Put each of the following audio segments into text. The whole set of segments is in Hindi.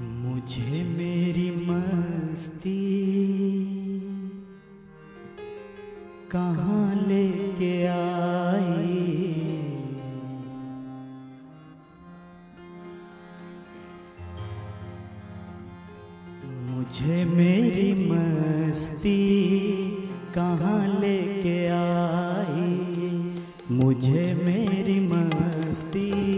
मुझे मेरी मस्ती कहाँ लेके आई? मुझे मेरी मस्ती कहाँ लेके आई? मुझे मेरी मस्ती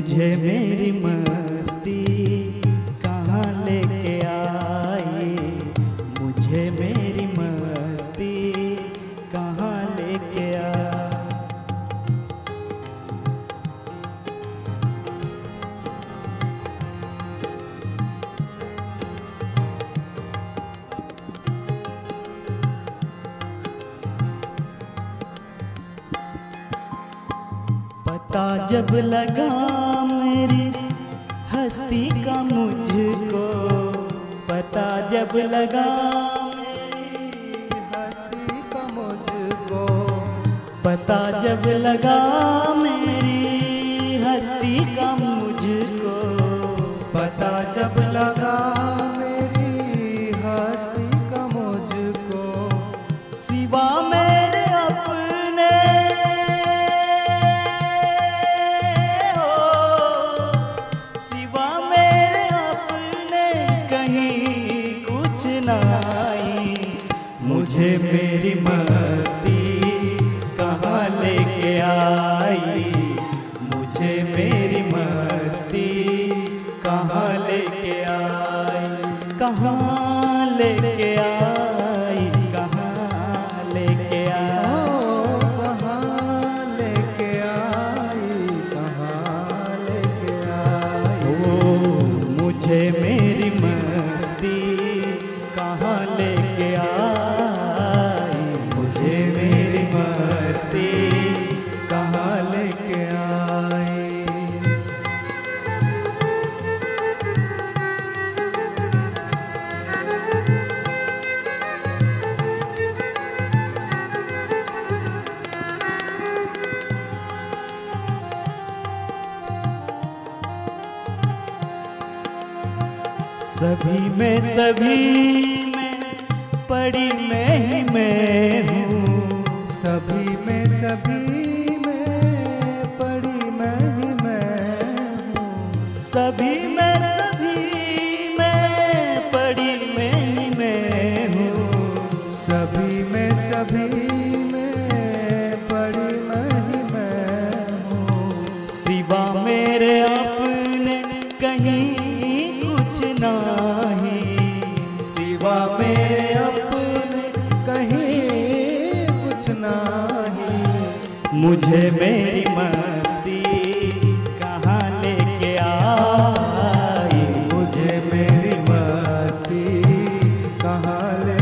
मुझे मेरी पता जब लगा मेरी हस्ती का मुझको, पता जब लगा मेरी हस्ती पता जब लगा मेरी हस्ती का मुझको, पता जब लगा में सभी में पड़ी मैं कहाँ लेके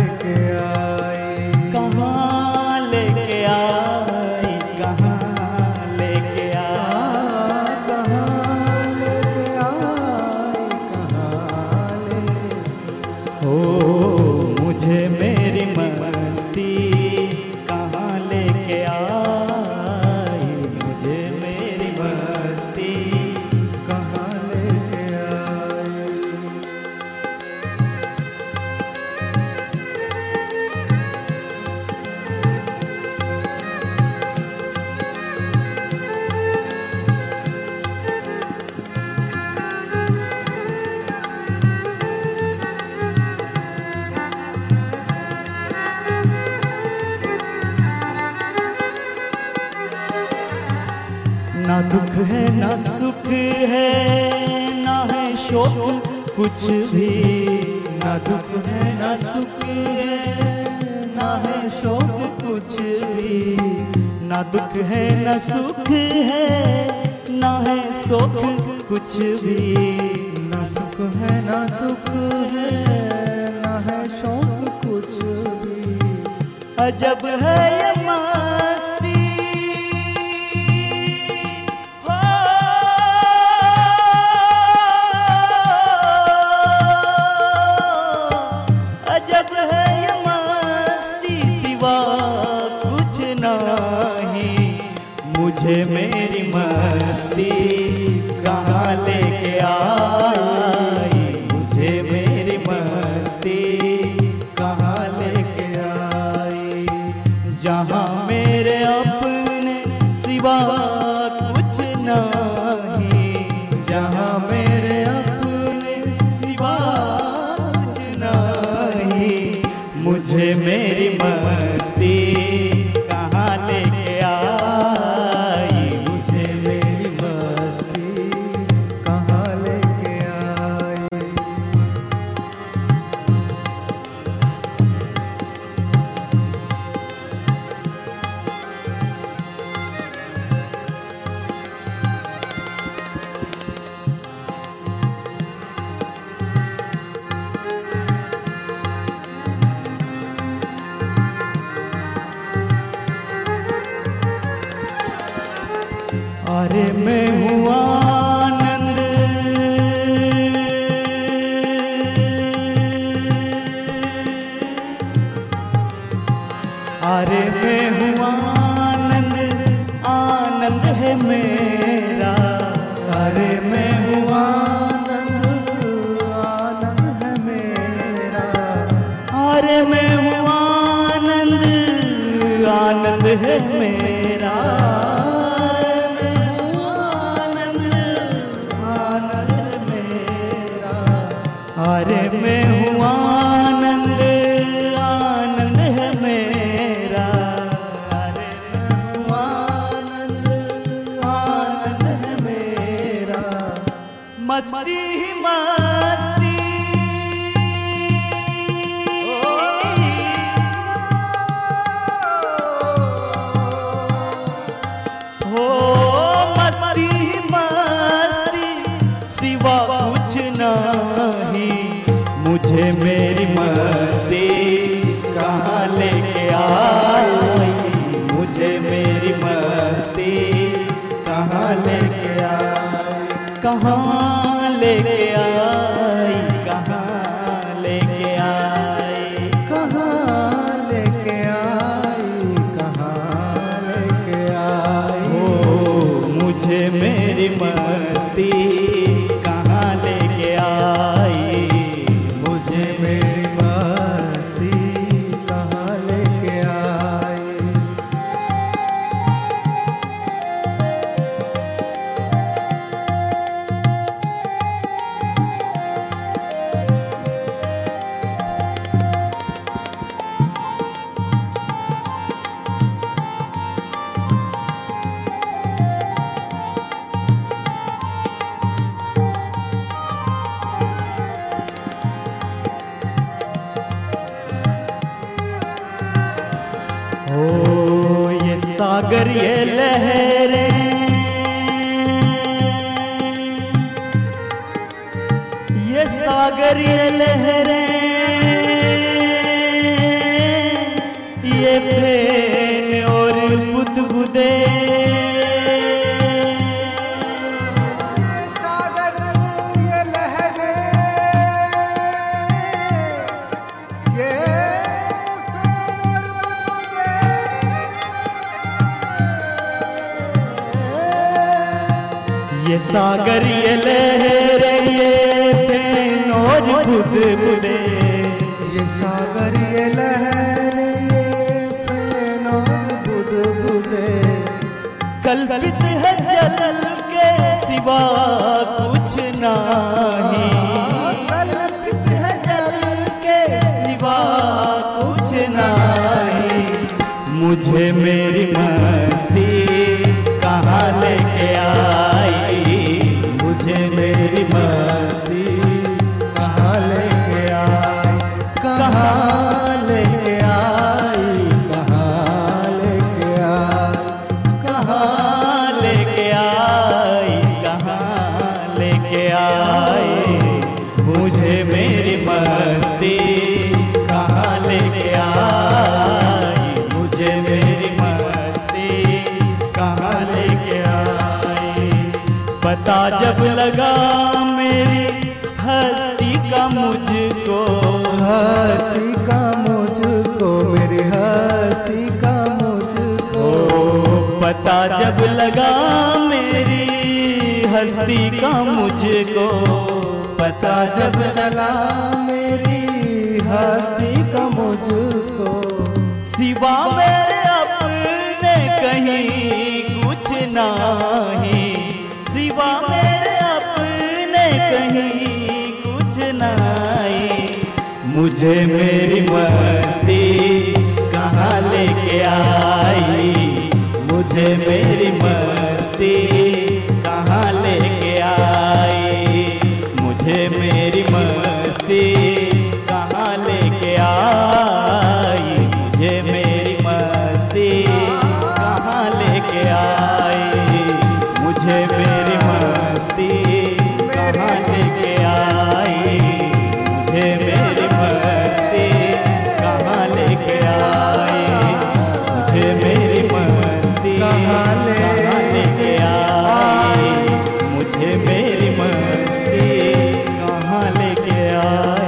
है ना सुख है, ना है शोक, कुछ भी ना दुख है, ना सुख है, ना है शोक, कुछ भी ना दुख है, ना सुख है, ना है शोक, कुछ भी ना सुख है, ना दुख है, ना है शौक, कुछ भी। अजब है ये अरे मैं हूँ आनंद। अरे मैं हूँ आनंद आनंद है मेरा। अरे मैं हूँ आनंद आनंद है मेरा। अरे मैं हूँ आनंद आनंद है सिवा कुछ नहीं। मुझे मेरी मस्ती कहाँ लेके आई? मुझे मेरी मस्ती कहाँ लेके आई? कहाँ लेके आई? कहाँ लेके आई? कहाँ लेके आई? कहाँ लेके आई? ओ, मुझे मेरी मस्ती ओ ये सागर ये लहरें। ये सागर ये लहरें। सागर ये लहरें ये और बुदबुदे ये सागर ये लहर ये फेन और बुदबुदे कल्पित है जल के सिवा कुछ नहीं। कल्पित है जल के सिवा कुछ नहीं। मुझे मेरी मस्ती कहाँ लेके आई लगा मेरी हस्ती का मुझको। हस्ती का मुझको मेरी हस्ती का मुझको। पता जब लगा मेरी हस्ती का मुझको। पता जब चला मेरी हस्ती का मुझको। सिवा मेरे अपने कहीं कुछ नहीं। सिवा मुझे मेरी मस्ती कहाँ लेके आई? मुझे मेरी मस्ती कहाँ लेके आई? मुझे मेरी मस्ती कहाँ लेके आई? मुझे मेरी मस्ती कहाँ लेके आई? मुझे मेरी मस्ती कहाँ लेके आई? आया